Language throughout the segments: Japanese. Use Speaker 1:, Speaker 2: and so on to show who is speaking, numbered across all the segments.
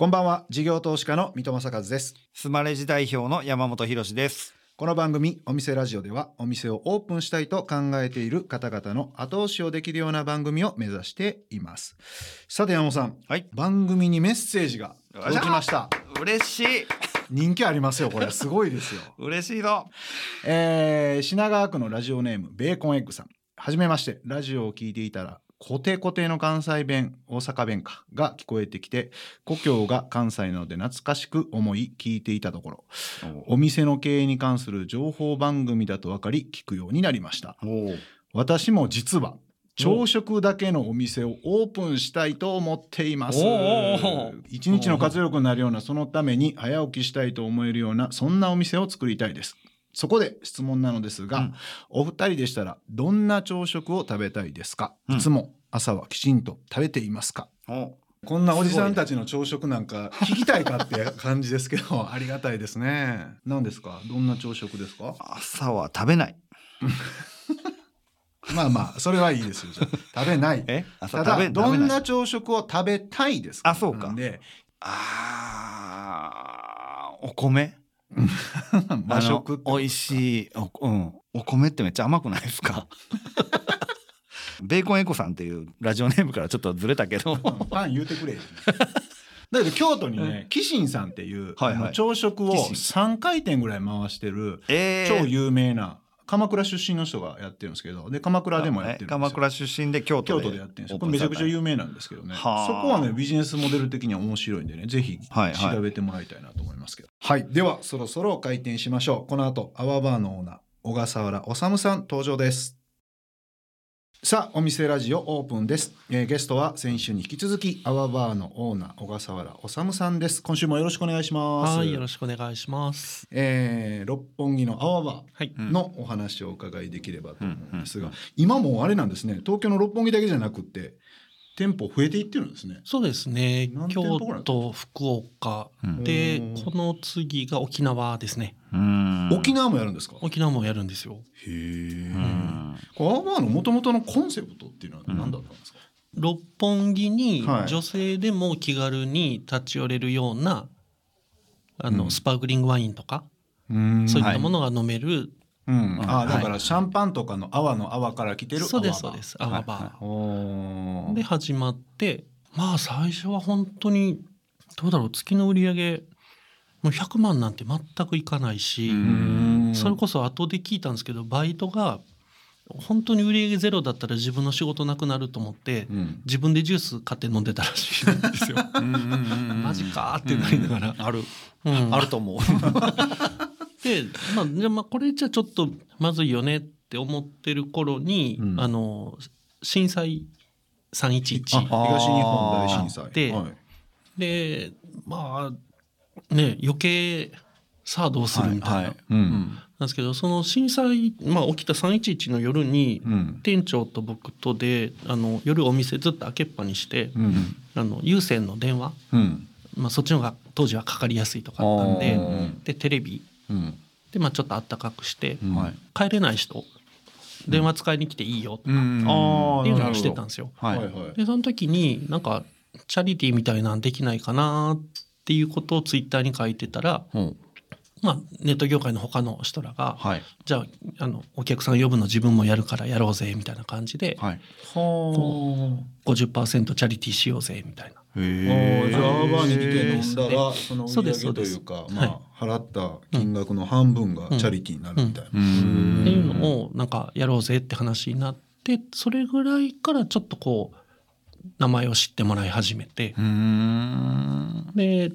Speaker 1: こんばんは。事業投資家の三戸正和です。
Speaker 2: スマレジ代表の山本博です。
Speaker 1: この番組お店ラジオではお店をオープンしたいと考えている方々の後押しをできるような番組を目指しています。さて山本さん、
Speaker 2: はい、
Speaker 1: 番組にメッセージが届きました。
Speaker 2: 嬉しい。
Speaker 1: 人気ありますよこれ。すごいですよ。
Speaker 2: 嬉しいぞ、
Speaker 1: えー、品川区のラジオネームベーコンエッグさん。はじめまして。ラジオを聞いていたらコテコテの関西弁大阪弁かが聞こえてきて故郷が関西なので懐かしく思い聞いていたところお店の経営に関する情報番組だと分かり聞くようになりました。私も実は朝食だけのお店をオープンしたいと思っています。一日の活力になるようなそのために早起きしたいと思えるようなそんなお店を作りたいですそこで質問なのですが、うん、お二人でしたらどんな朝食を食べたいですか、うん、いつも朝はきちんと食べていますか、こんなおじさんたちの朝食なんか聞きたいかって感じですけど ありがたいですね。何ですか？どんな朝食ですか？
Speaker 2: 朝は食べない。
Speaker 1: まあまあそれはいいですよ。食べない。え？ただどんな朝食を食べたいですか？
Speaker 2: あそうか。
Speaker 1: で。
Speaker 2: あお米？
Speaker 1: 和食
Speaker 2: 美味しいお,、うん、お米ってめっちゃ甘くないですか？ベーコンエコさんっていうラジオネームからちょっとずれたけど。
Speaker 1: パン言うてくれだけど京都にね紀信さんっていう、はいはい、朝食を3回転ぐらい回してる、超有名な鎌倉出身の人がやってるんですけどで鎌倉でもやってる鎌
Speaker 2: 倉出身で京都
Speaker 1: で京都でやってるんですよ。これめちゃくちゃ有名なんですけどね。そこはねビジネスモデル的には面白いんでねぜひ調べてもらいたいなと思いますけど。はい、はい、ではそろそろ開店しましょう。この後アワバーのオーナー小笠原治さん登場ですさあお店ラジオオープンです、えー、ゲストは先週に引き続きアワバーのオーナー小笠原治さんです。今週もよろしくお願いします。
Speaker 3: はいよろしくお願いします、
Speaker 1: えー、六本木のアワバーのお話をお伺いできればと思うんですが、今もあれなんですね。東京の六本木だけじゃなくて店舗増えていってるんですね。
Speaker 3: そうですね。京都、福岡で、この次が沖縄ですね。
Speaker 1: 沖縄もやるんですか？
Speaker 3: 沖縄もやるんですよ。
Speaker 1: へえ。これアーバーの元々のコンセプトっていうのは何だったんですか？
Speaker 3: 六本木に女性でも気軽に立ち寄れるような、あのスパークリングワインとか、そういったものが飲める
Speaker 1: うん、あ、だからシャンパンとかの泡の泡から来てる
Speaker 3: そうですそうです。泡バー、はい、で始まってまあ最初は本当にどうだろう月の売り上げもう100万なんて全くいかないしそれこそ後で聞いたんですけどバイトが本当に売り上げゼロだったら自分の仕事なくなると思って、うん、自分でジュース買って飲んでたらしいんですよ。マジかってなりながら、
Speaker 2: ある、うん、あると思う。
Speaker 3: で、まあ、じゃまあこれじゃちょっとまずいよねって思ってる頃に、うん、あの震災311東日
Speaker 1: 本大震災。
Speaker 3: で、はい、でまあね余計さあどうするみたいな、はいはい。うん、なんですけどその震災、まあ、起きた311の夜に、うん、店長と僕とであの夜お店ずっと開けっぱにして、うん、あの有線の電話、まあ、そっちの方が当時はかかりやすいとかあったんででテレビで、まあ、ちょっとあったかくして、帰れない人電話使いに来ていいよとか、っていうのをしてたんですよ。でその時になんかチャリティーみたいなんできないかなっていうことをツイッターに書いてたら、まあ、ネット業界の他の人らが、はい、じゃああのお客さん呼ぶの自分もやるからやろうぜみたいな感じで、はい、こう50%チャリティーしようぜみたいな。
Speaker 1: へじゃあアー。バーに来て飲んだらその売り上げというか、まあ、払った金額の半分がチャリティーになるみたいな。って
Speaker 3: いうのをなんかやろうぜって話になってそれぐらいからちょっとこう名前を知ってもらい始めて。で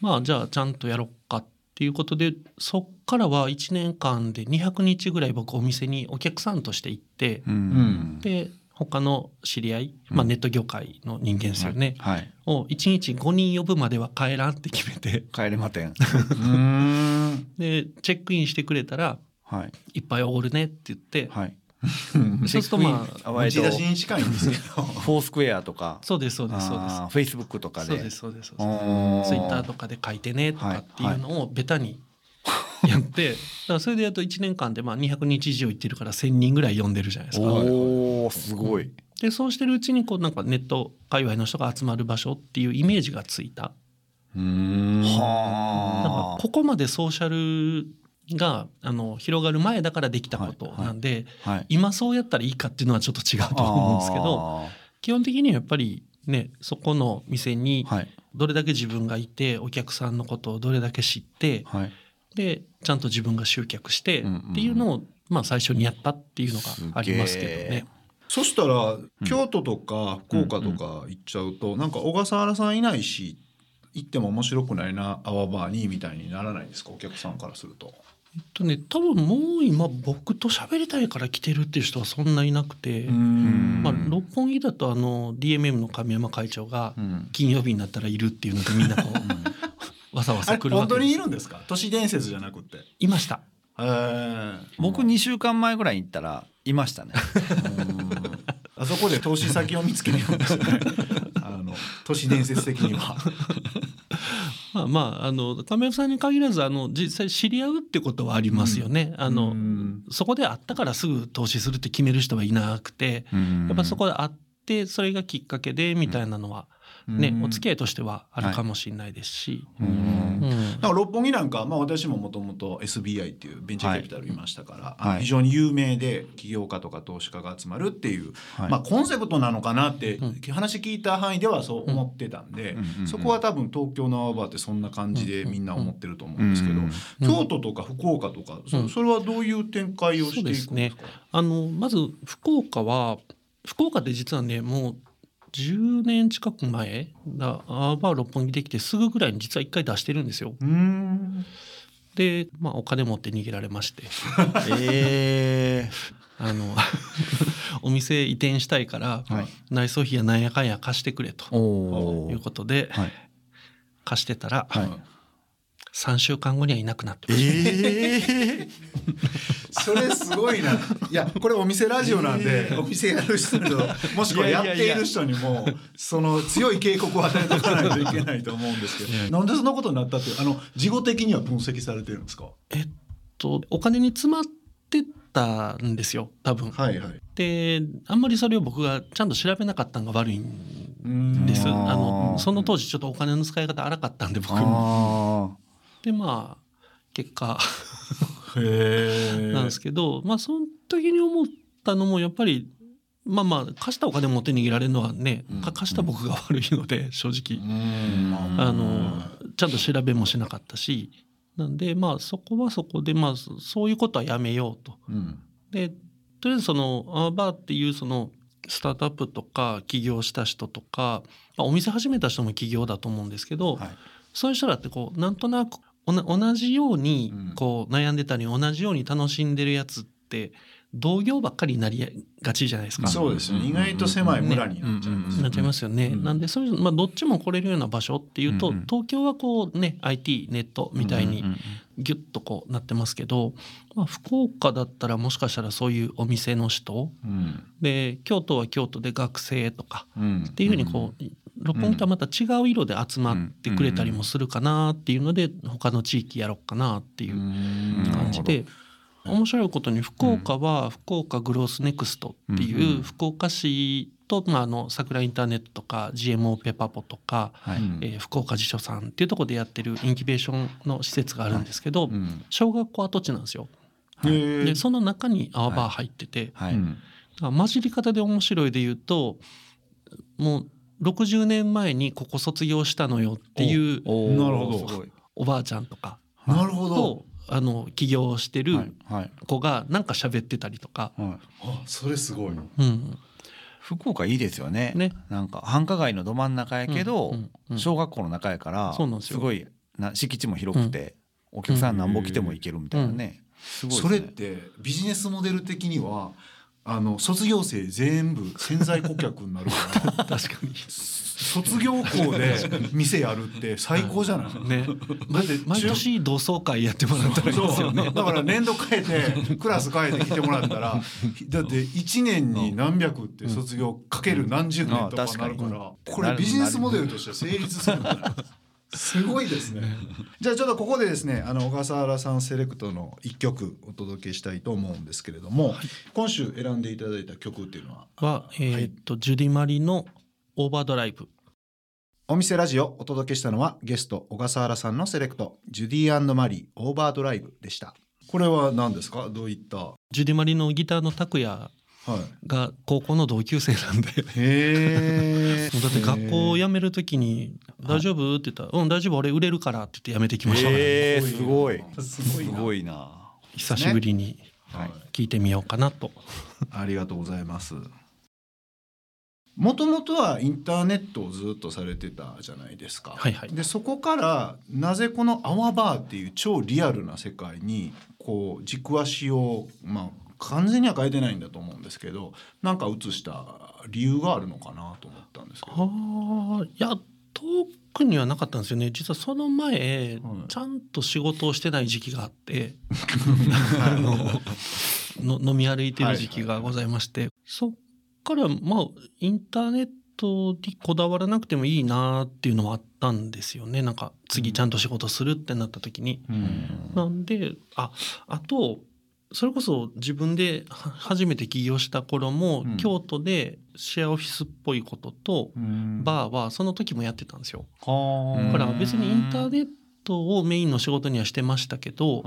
Speaker 3: まあじゃあちゃんとやろうかっていうことでそっからは1年間で200日ぐらい僕お店にお客さんとして行って、で他の知り合い、まあ、ネット業界の人間ですよね、はい、を1日5人呼ぶまでは帰らんって決めて。
Speaker 2: 帰れません。
Speaker 3: でチェックインしてくれたら、はい、いっぱいおるねって言って、はい、そうするとまあ
Speaker 1: 打ち出しに近いんですけど
Speaker 2: フォースクエアとか。
Speaker 3: そうですそうですそうです。
Speaker 2: フェイスブックとかで。
Speaker 3: そうですそうですそうです。ツイッターとかで書いてねとかっていうのをベタに やってだからそれでやると1年間でまあ200日以上行ってるから1,000人ぐらい呼んでるじゃないですか。
Speaker 2: おすごい、
Speaker 3: でそうしてるうちにこうなんかネット界隈の人が集まる場所っていうイメージがついた。はここまでソーシャルがあの広がる前だからできたことなんで、はい。はい、今そうやったらいいかっていうのはちょっと違うと思うんですけど基本的にはやっぱりねそこの店にどれだけ自分がいてお客さんのことをどれだけ知って、はい、でちゃんと自分が集客してっていうのを、まあ、最初にやったっていうのがありますけどね。
Speaker 1: そしたら京都とか福岡とか行っちゃうと、うんうん、なんか小笠原さんいないし行っても面白くないなアワバーにみたいにならないですか？お客さんからすると。
Speaker 3: えっとね多分もう今僕と喋りたいから来てるっていう人はそんないなくて、まあ、六本木だとあの DMM の神山会長が金曜日になったらいるっていうのでみんなこうわさわさ来る
Speaker 1: わけ本当にいるんですか？都市伝説じゃなくて。
Speaker 3: いました。
Speaker 2: 僕2週間前ぐらいに行ったらいましたね。
Speaker 1: あそこで投資先を見つけるんですよね。あの都市伝説的には。
Speaker 3: まあまああの亀山さんに限らずあの実際知り合うってことはありますよね。うん、あのそこで会ったからすぐ投資するって決める人はいなくて、やっぱそこで会ってそれがきっかけでみたいなのはね、お付き合いとしてはあるかもしれないですし、はい、
Speaker 1: うん。か六本木なんか、まあ、私ももともと SBI っていうベンチャーキャピタルいましたから、はい、非常に有名で起業家とか投資家が集まるっていう、はい、まあ、コンセプトなのかなって、話聞いた範囲ではそう思ってたんで、うん、そこは多分東京のアワバーってそんな感じでみんな思ってると思うんですけど、京都とか福岡とかそそれはどういう展開をしていくんですか、ね、
Speaker 3: あのまず福岡は福岡って実はねもう10年近く前だアーバー六本木できてすぐぐらいに実は1回出してるんですよ。で、まあ、お金持って逃げられまして。えー。あの お店移転したいから、はい、内装費やなんやかんや貸してくれということで、はい、貸してたら、はい、3週間後にはいなくなってました、えー、
Speaker 1: それすごいな。いやこれお店ラジオなんで、えー、お店やる人ともしくはやっている人にもその強い警告を与えておかないといけないと思うんですけどなんでそんなことになったってあの事後的には分析されてるんですか？
Speaker 3: えっとお金に詰まってたんですよ多分。はいはい、であんまりそれを僕がちゃんと調べなかったのが悪いんです。あのその当時ちょっとお金の使い方荒かったんで僕も。でまあ結果。なんですけどまあその時に思ったのもやっぱりまあまあ貸したお金持って逃げられるのはね、うん、貸した僕が悪いので正直。あのちゃんと調べもしなかったし。なんでまあそこはそこでまあそういうことはやめようと。うん、でとりあえずそのアーバーっていうそのスタートアップとか起業した人とか、まあ、お店始めた人も起業だと思うんですけど、はい、そういう人らってこうなんとなく同じようにこう悩んでたり同じように楽しんでるやつって同業ばっかりになりがちじゃないですか。
Speaker 1: そうですね。意外と狭い村になっちゃいます、
Speaker 3: ね、なっちゃいますよね。うん、なんでそういうまあどっちも来れるような場所っていうと、うん、東京はこうね IT ネットみたいにギュッとこうなってますけど、まあ福岡だったらもしかしたらそういうお店の人、うん、で京都は京都で学生とかっていうふうにこう六本木とはまた違う色で集まってくれたりもするかなっていうので他の地域やろうかなっていう感じで。面白いことに福岡は福岡グロースネクストっていう福岡市と、まあ、あの桜インターネットとか GMO ペパポとか、はい、えー、福岡辞書さんっていうところでやってるインキュベーションの施設があるんですけど、小学校跡地なんですよ。はい、でその中にアーバー入ってて、はい。はい、混じり方で面白いで言うともう60年前にここ卒業したのよっていうなるほど。おばあちゃんとか。
Speaker 1: なるほど。
Speaker 3: あの起業してる子がなんか喋ってたりとか、はい。はい、
Speaker 1: あそれすごい、う
Speaker 2: ん、福岡いいですよね。ね。なんか繁華街のど真ん中やけど、うん。うん、小学校の中やからすごいな敷地も広くて、お客さんなんぼ来ても行けるみたいなね,、
Speaker 1: すごい、ね、それってビジネスモデル的にはあの卒業生全部潜在顧客になるから。確かに。卒業校で店やるって最高じゃない、ね、
Speaker 3: だって毎年同窓会やってもらったらいいですよね。
Speaker 1: だから年度変えてクラス変えて来てもらったらだって1年に何百って卒業かける何十年とかなるからこれビジネスモデルとしては成立するんだすごいですね。じゃあちょっとここでですね、あの小笠原さんセレクトの一曲お届けしたいと思うんですけれども、はい、今週選んでいただいた曲っていうのは？
Speaker 3: は、えー、っと、ジュディマリのオーバードライブ。
Speaker 1: お店ラジオお届けしたのはゲスト小笠原さんのセレクトジュディマリーオーバードライブでした。これは何ですか？どういった？
Speaker 3: ジュディマリのギターの拓也が高校の同級生なんで、はい、
Speaker 1: へ
Speaker 3: だって学校を辞める時に「大丈夫?」って言ったら「うん大丈夫俺売れるから」って言って辞めてきました
Speaker 2: へすごい。すごいな。
Speaker 3: 久しぶりに聞いてみようかなと、
Speaker 1: ありがとうございます。もともとはインターネットをずっとされてたじゃないですか。
Speaker 3: はいはい、
Speaker 1: でそこからなぜこの「アワバー」っていう超リアルな世界にこう軸足をまあ完全には変えてないんだと思うんですけどなんか移した理由があるのかなと思ったんですけど。
Speaker 3: あいや遠にはなかったんですよね。実はその前、はい、ちゃんと仕事をしてない時期があって の飲み歩いてる時期がございまして、はいはい、そっからまあインターネットにこだわらなくてもいいなっていうのはあったんですよね。なんか次ちゃんと仕事するってなった時に。うん、なんでああとそれこそ自分で初めて起業した頃も、うん、京都でシェアオフィスっぽいことと、バーはその時もやってたんですよ。だから別にインターネットをメインの仕事にはしてましたけど、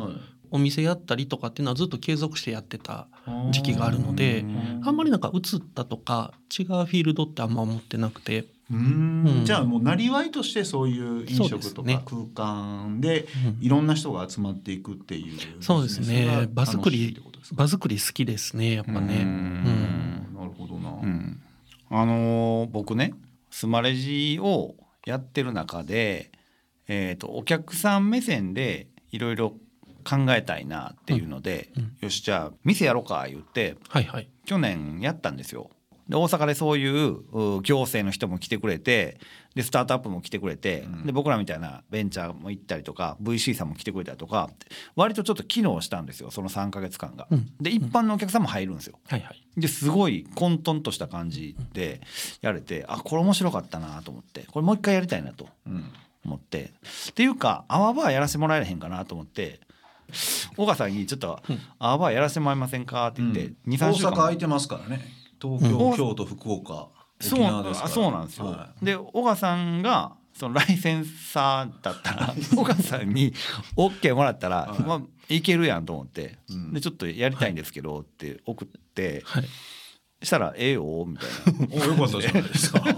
Speaker 3: お店やったりとかっていうのはずっと継続してやってた時期があるのであんまりなんか移ったとか違うフィールドってあんま思ってなくて。
Speaker 1: うん、じゃあもうなりわいとしてそういう飲食とか空間でいろんな人が集まっていくっていう
Speaker 3: そうですね。場作り場作り好きですねやっぱね。う
Speaker 1: ん。なるほどな。う
Speaker 2: ん、あのー、僕ねスマレジをやってる中で、えーとお客さん目線でいろいろ考えたいなっていうので、うん。うん、よしじゃあ店やろうか言って、
Speaker 3: はいはい、
Speaker 2: 去年やったんですよ。で大阪でそういう行政の人も来てくれてでスタートアップも来てくれて、うん、で僕らみたいなベンチャーも行ったりとか VC さんも来てくれたりとか割とちょっと機能したんですよその3か月間が。うん、で一般のお客さんも入るんですよ。
Speaker 3: はいはい、
Speaker 2: ですごい混沌とした感じでやれてあこれ面白かったなと思ってこれもう一回やりたいなと思って。っていうか泡バーやらせてもらえへんかなと思って小川さんにちょっと「あばやらせてもらえませんか?」って言って、
Speaker 1: うん、大阪空いてますからね東京、うん、京都福岡
Speaker 2: そうそうなんですよ、はい、で小川さんがそのライセンサーだったら 小川さんに OK もらったら、はい、まあ、いけるやんと思って、うん、でちょっとやりたいんですけどって送って、はい、したら「ええよ」みたい
Speaker 1: な。およかったじゃないですか。もう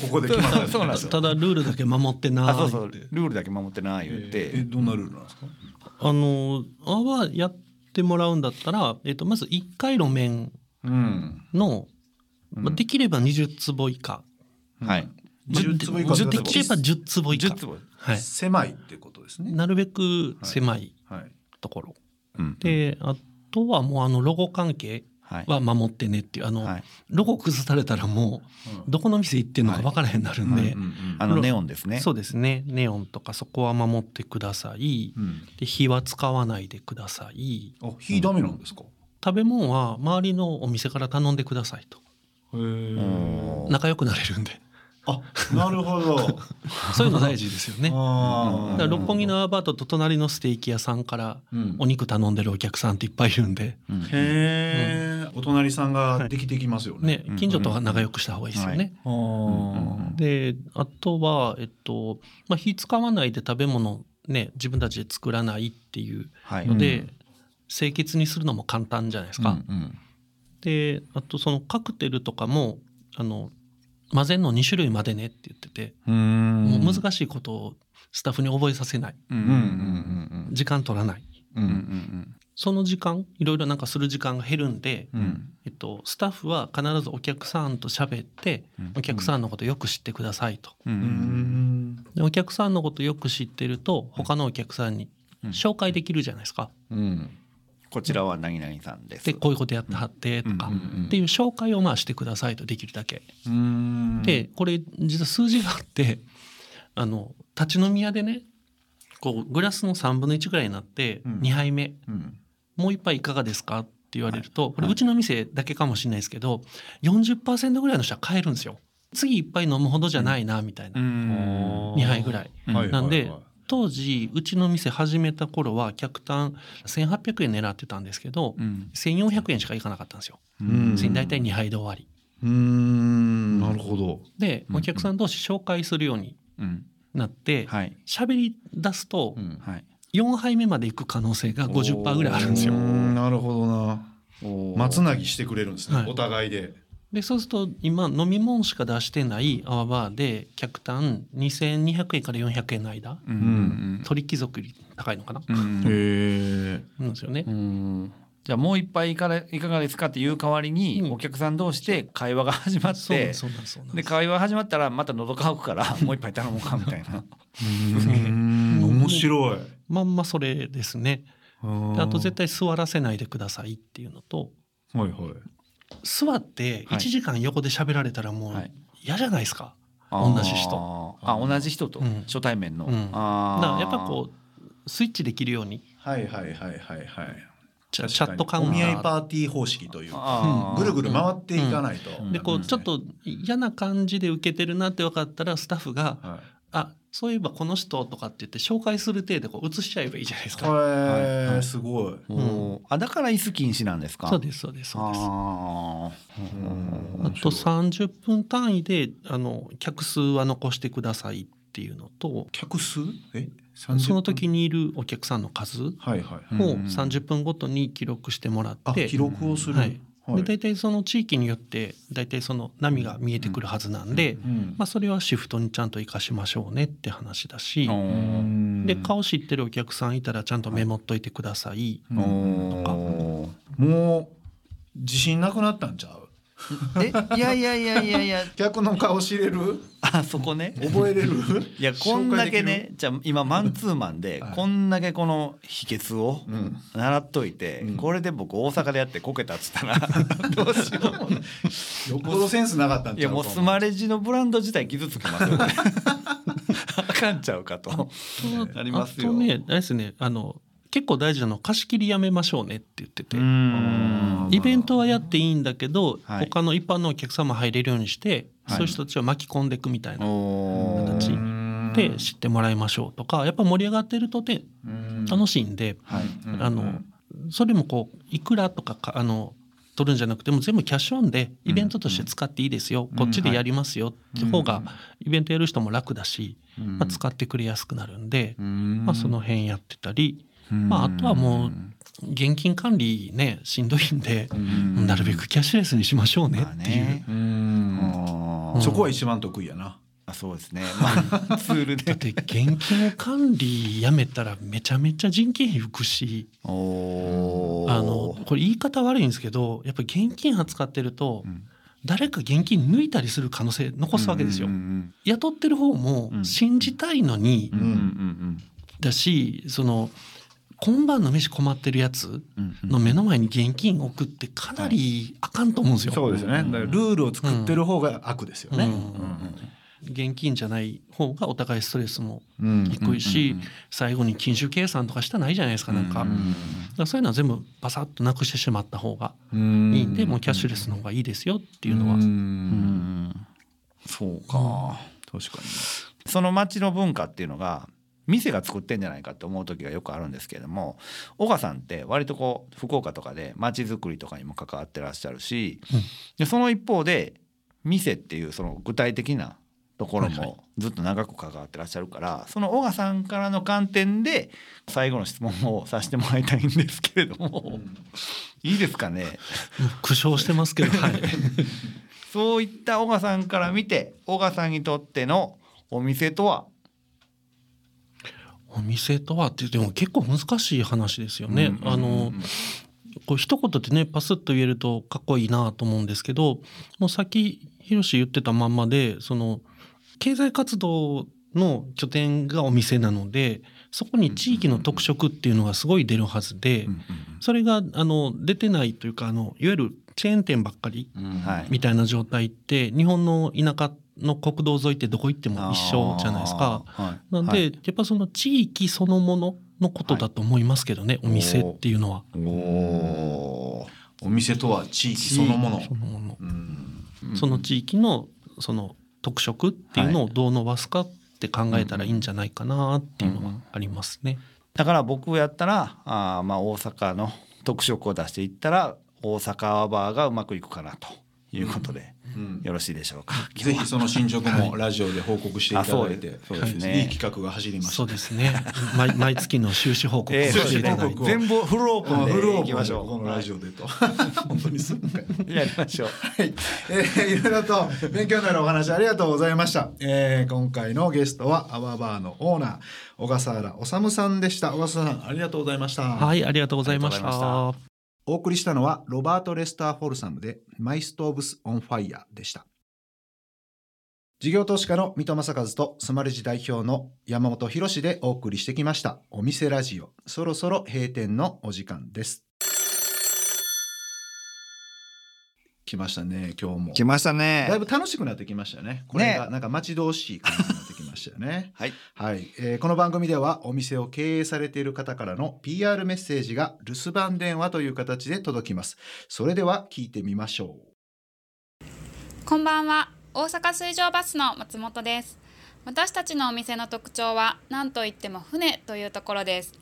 Speaker 1: ここで決まった、
Speaker 3: そうなんですただルールだけ守ってな
Speaker 2: そうそう。ルールだけ守ってな言って、え
Speaker 1: ー、どんなルールなんですか？
Speaker 3: あのあはやってもらうんだったら、えっと、まず1回路面の、うん、まあ、できれば20坪以下、
Speaker 2: はい、
Speaker 3: 10坪以下できれば10坪以下。
Speaker 1: はい、狭いってことですね。
Speaker 3: なるべく狭いところ、はいはい、であとはもうあのロゴ関係は守ってねっていう。あの、はい、ロゴ崩されたらもうどこの店行ってんのか分からへんなるんで、
Speaker 2: あのネオンですね。
Speaker 3: そうですね。ネオンとかそこは守ってください、うん、で火は使わないでください。
Speaker 1: あ火ダメなんですか、
Speaker 3: 食べ物は周りのお店から頼んでくださいと。仲良くなれるんで。
Speaker 1: あなるほど。
Speaker 3: そういうの大事ですよね。だから六本木のアパートと隣のステーキ屋さんからお肉頼んでるお客さんっていっぱいいるんで、
Speaker 1: うん、へえ、うん、お隣さんができてきますよね。
Speaker 3: ね、近所とは仲良くした方がいいですよね、はい、であとはえっと、まあ、火使わないで食べ物ね自分たちで作らないっていうので、はい。うん、清潔にするのも簡単じゃないですか、うんうん、であとそのカクテルとかもあの混ぜんの2種類までねって言っててもう難しいことをスタッフに覚えさせない、時間取らない、その時間いろいろなんかする時間が減るんで、うん、えっと、スタッフは必ずお客さんと喋って、うん、お客さんのことよく知ってくださいと、うん、でお客さんのことよく知ってると他のお客さんに紹介できるじゃないですか。うん
Speaker 2: こちらは何々さんです。
Speaker 3: でこういうことやってはってとかっていう紹介をまあしてくださいとできるだけ。でこれ実は数字があって あの立ち飲み屋でねこうグラスの3分の1ぐらいになって2杯目、うん、もう一杯いかがですかって言われると、これうちの店だけかもしれないですけど40%ぐらいの人は買えるんですよ。次一杯飲むほどじゃないなみたいな、2杯ぐらい。なんで、当時うちの店始めた頃は客単1,800円狙ってたんですけど、うん、1,400円しかいかなかったんですよ。うん、大体2杯で終わり。
Speaker 1: うん。なるほど。
Speaker 3: でお客さん同士紹介するように
Speaker 2: うん。
Speaker 3: なって
Speaker 2: はい。
Speaker 3: 喋り出すと
Speaker 1: うん。
Speaker 2: はい。
Speaker 3: 4杯目まで行く可能性が50%ぐらいあるんですよ。
Speaker 1: う。ん。なるほどな。松つなぎしてくれるんですね、
Speaker 3: はい。
Speaker 1: お互いで。
Speaker 3: でそうすると今飲み物しか出してないアワバーで客単2200円から400円の間
Speaker 2: うんうん
Speaker 3: 取引属より高いのかな、
Speaker 2: うんうん
Speaker 1: へえ。
Speaker 3: なんですよね
Speaker 2: う。んじゃあもう一杯いかがいかがですかっていう代わりに、
Speaker 3: うん
Speaker 2: お客さん同士で会話が始まって
Speaker 3: で
Speaker 2: 会話始まったらまた喉乾くから もう一杯頼もうかみたいな。
Speaker 1: うん面白い。
Speaker 3: まんまそれですね。
Speaker 1: あ
Speaker 3: と絶対座らせないでくださいっていうのと
Speaker 1: 対。はいはい。
Speaker 3: 座って1時間横で喋られたらもう
Speaker 2: はい。
Speaker 3: 嫌じゃないですか？同じ人。
Speaker 2: あ同じ人と？
Speaker 3: うん。
Speaker 2: 初対面の、
Speaker 3: うん。
Speaker 2: あー。
Speaker 3: だからやっぱこうスイッチできるように。
Speaker 1: はいはいはいはいはい。
Speaker 3: チャチャット感
Speaker 1: お見合い
Speaker 3: が
Speaker 1: パーティー方式というぐるぐる回っていかないと。
Speaker 2: うん。
Speaker 3: でこうちょっと嫌な感じで受けてるなって分かったらスタッフが
Speaker 1: は「
Speaker 3: あそういえばこの人」とかって言って紹介する体でこう映しちゃえばいいじゃないです
Speaker 1: い。
Speaker 3: か。
Speaker 1: へえ、すごい。
Speaker 2: おーあだから椅子禁止なんですか？
Speaker 3: そうですそうですそうです。
Speaker 2: あー
Speaker 3: あと30分単位であの客数は残してくださいっていうのと
Speaker 1: 客数？え、
Speaker 3: その時
Speaker 1: に。
Speaker 3: にいるお客さんの数
Speaker 1: はいはい。
Speaker 3: を
Speaker 2: うん
Speaker 3: 30分ごとに記録してもら
Speaker 1: あ、
Speaker 3: って、
Speaker 1: 記録をする。
Speaker 3: はい
Speaker 1: はい。
Speaker 3: で大体その地域によって大体その波が見えてくるはずなんで、
Speaker 1: うん。
Speaker 3: まあ、それはシフトにちゃんと生かしましょうねって話だし、で顔知ってるお客さんいたらちゃんとメモっといてください、
Speaker 1: うん
Speaker 2: おー。
Speaker 1: もう自信なくなったんちゃう？
Speaker 2: えいやいやいやいやいや。
Speaker 1: 客の顔知れる？
Speaker 2: あそこね。
Speaker 1: 覚えれる？
Speaker 2: いやこんだけねじゃあ今マンツーマンで
Speaker 1: はい。
Speaker 2: こんだけこの秘訣を
Speaker 1: うん。
Speaker 2: 習っといて、
Speaker 1: うん。
Speaker 2: これで僕大阪でやってこけたっつったら どうしよう。
Speaker 1: よっぽどセンスなかったんちゃうか
Speaker 2: いやもうスマレジのブランド自体傷つきますよこれ あかんちゃうかと。ありますよ。
Speaker 3: あとねあれですねあの結構大事なのは貸し切りやめましょうねって言ってて、
Speaker 2: ん。
Speaker 3: イベントはやっていいんだけど、
Speaker 2: はい。
Speaker 3: 他の一般のお客様入れるようにして、
Speaker 2: はい。
Speaker 3: そういう人たちを巻き込んでいくみたいな形
Speaker 1: うん
Speaker 3: で知ってもらいましょうとかやっぱ盛り上がってるとね
Speaker 1: うん。
Speaker 3: 楽しいんで、あのそれもこういくらとかかあの取るんじゃなくても全部キャッシュオンでイベントとして使っていいですよ、こっちでやりますよって方がイベントやる人も楽だし、まあ、使ってくれやすくなるんで、まあ、その辺やってたり、まあ、あとはもう現金管理ねしんどいんで、
Speaker 2: ん。
Speaker 3: なるべくキャッシュレスにしましょうねっていう。
Speaker 2: まあね。
Speaker 1: そこは一番得意やな。
Speaker 2: あそうですね。まあ ツール
Speaker 3: だっ
Speaker 2: で
Speaker 3: て現金管理やめたらめちゃめちゃ人件費浮くし。あのこれ言い方悪いんですけどやっぱ現金扱ってると、
Speaker 2: ん。
Speaker 3: 誰か現金抜いたりする可能性残すわけですよ。
Speaker 2: うんうん
Speaker 3: 雇ってる方も
Speaker 2: うん。
Speaker 3: 信じたいのに、
Speaker 2: うんうんうん。
Speaker 3: だしその今晩の飯困ってるやつの目の前に現金置くってかなりあかんと思うんですよ。
Speaker 1: そうですよね。だからルールを作ってる方が悪ですよね。
Speaker 3: 現金じゃない方がお互いストレスも
Speaker 1: うん
Speaker 3: 低いし、最後に緊急計算とかしたないじゃないですかなんか,、そういうのは全部バサッとなくしてしまった方が
Speaker 1: うん。
Speaker 3: いいんで、もうキャッシュレスの方がいいですよっていうのは、
Speaker 2: そうか、
Speaker 1: 確かに。
Speaker 2: その町の文化っていうのが店が作ってんじゃないかって思う時がよくあるんですけれども岡さんって割とこう福岡とかで町づくりとかにも関わってらっしゃるし、
Speaker 3: うん。
Speaker 2: でその一方で店っていうその具体的なところ
Speaker 3: はいはい。
Speaker 2: もずっと長く関わってらっしゃるからその小賀さんからの観点で最後の質問をさせてもらいたいんですけれども、いいですかね？
Speaker 3: 苦笑してますけどはい。
Speaker 2: そういった小賀さんから見て小賀さんにとってのお店とは
Speaker 3: お店とはってでも結構難しい話ですよね。
Speaker 2: うん
Speaker 3: あのこう一言でねパスッと言えるとかっこいいなと思うんですけどもうさっきヒロシ言ってたまんまでその経済活動の拠点がお店なのでそこに地域の特色っていうのがすごい出るはずでそれがあの出てないというかあのいわゆるチェーン店ばっかり
Speaker 2: はい。
Speaker 3: みたいな状態って日本の田舎の国道沿いってどこ行っても一緒じゃないですか。
Speaker 2: はい。
Speaker 3: なんで、
Speaker 2: はい。
Speaker 3: やっぱその地域そのもののことだと思いますけどね、お店っていうのは。
Speaker 2: お
Speaker 1: お店とは地域そのもの。
Speaker 3: そのもの。
Speaker 1: うん。
Speaker 2: ー
Speaker 3: その地域のその特色っていうのをどう伸ばすかって考えたらいいんじゃないかなっていうのはありますね。
Speaker 2: だから僕やったらあーまあ大阪の特色を出していったら大阪バーがうまくいくかなということで、よろしいでしょうか。
Speaker 1: ぜひその進捗もラジオで報告していただいて、
Speaker 2: そうですね。
Speaker 1: いい企画が走りました。
Speaker 3: そうですね。毎毎月の収支報告をしていただいて、
Speaker 2: 全部フルオープンで
Speaker 1: フルオープン
Speaker 2: いきましょう。
Speaker 1: このラジオでと本当にすんかい。
Speaker 2: やりましょう。
Speaker 1: はい、えー、いろいろと勉強になるお話ありがとうございました。えー、今回のゲストは awabar のオーナー小笠原治さんでした。小笠原さんありがとうございました。
Speaker 3: はい、ありがとうございました。
Speaker 1: お送りしたのはロバート・レスター・フォルサムで My Stove's On Fire でした。事業投資家の三戸正和とスマレジ代表の山本博でお送りしてきました。お店ラジオ。そろそろ閉店のお時間です。来ましたね今日も。
Speaker 2: 来ましたね。
Speaker 1: だいぶ楽しくなってきましたよね。これがなんか待ち遠しい感じしたよね。
Speaker 2: はい。
Speaker 1: はい、えーこの番組ではお店を経営されている方からの PR メッセージが留守番電話という形で届きます。それでは聞いてみましょう。
Speaker 4: こんばんは。大阪水上バスの松本です。私たちのお店の特徴は何といっても船というところです。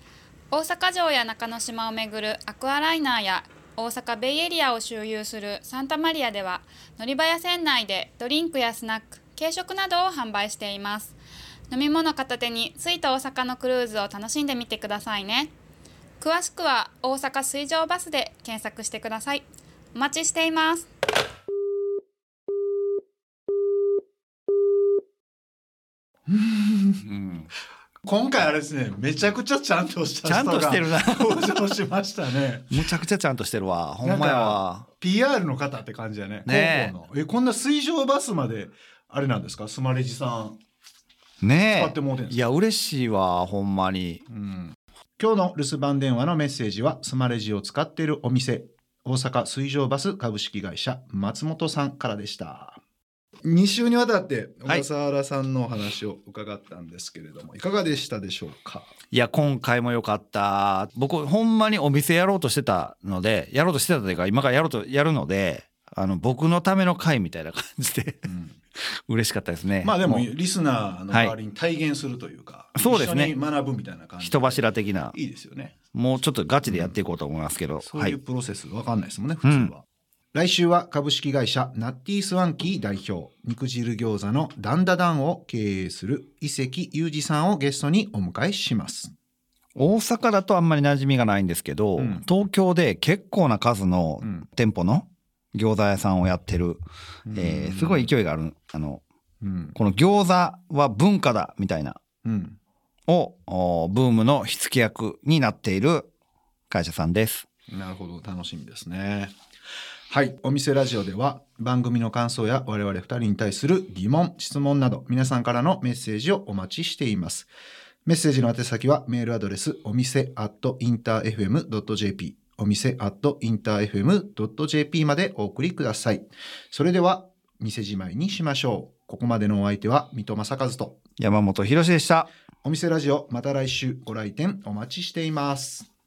Speaker 4: 大阪城や中之島を巡るアクアライナーや大阪ベイエリアを周遊するサンタマリアでは乗り場や船内でドリンクやスナック軽食などを販売しています飲み物片手に着いた大阪のクルーズを楽しんでみてくださいね。詳しくは大阪水上バスで検索してください。お待ちしています。
Speaker 2: うん。
Speaker 1: 今回あれですねめちゃくちゃちゃんとした
Speaker 2: ちゃんとしてるな。
Speaker 1: 登場しましたね。
Speaker 2: むちゃくちゃちゃんとしてるわ。ほんまやわ。
Speaker 1: PR の方って感じだね。
Speaker 2: ねえ。
Speaker 1: 広報の。えこんな水上バスまであれなんですか？スマレジさん
Speaker 2: ねえ。
Speaker 1: 使ってもうてん
Speaker 2: いや嬉しいわほんまに。
Speaker 1: うん。今日の留守番電話のメッセージはスマレジを使っているお店大阪水上バス株式会社松本さんからでした。2週にわたって小
Speaker 2: はい
Speaker 1: 笠原さんのお話を伺ったんですけれども、い、かがでしたでしょうか？
Speaker 2: いや今回も良かった。僕ほんまにお店やろうとしてたのでやろうとしてたというか今からやろうとやるのであの僕のための会みたいな感じで 嬉しかったですね。
Speaker 1: まあでも
Speaker 2: う
Speaker 1: リスナーの代わりに体現するというか、
Speaker 2: そうですね。
Speaker 1: 一緒に学ぶみたいな感じ
Speaker 2: 人柱的な。い
Speaker 1: いですよね。
Speaker 2: もうちょっとガチでやっていこうと思いますけど、
Speaker 1: そう
Speaker 2: はい。いう
Speaker 1: プロセスわかんないですもんね普通は、来週は株式会社ナッティスワンキー代表肉汁餃子のダンダダンを経営する伊関裕二さんをゲストにお迎えします。
Speaker 2: 大阪だとあんまり馴染みがないんですけど、
Speaker 1: うん。
Speaker 2: 東京で結構な数の
Speaker 1: うん。
Speaker 2: 店舗の餃子屋さんをやってる、えーすごい勢いがある。あの
Speaker 1: うん。
Speaker 2: この餃子は文化だみたいな。
Speaker 1: うん。
Speaker 2: をおブームの火付け役になっている会社さんです。
Speaker 1: なるほど。楽しみですね。はい。お店ラジオでは番組の感想や我々2人に対する疑問質問など皆さんからのメッセージをお待ちしています。メッセージの宛先はメールアドレスお店 at interfm.jp お店 at interfm.jp までお送りください。それでは店じまいにしましょう。ここまでのお相手は水戸正和と
Speaker 2: 山本博史でした。
Speaker 1: お店ラジオまた来週ご来店お待ちしています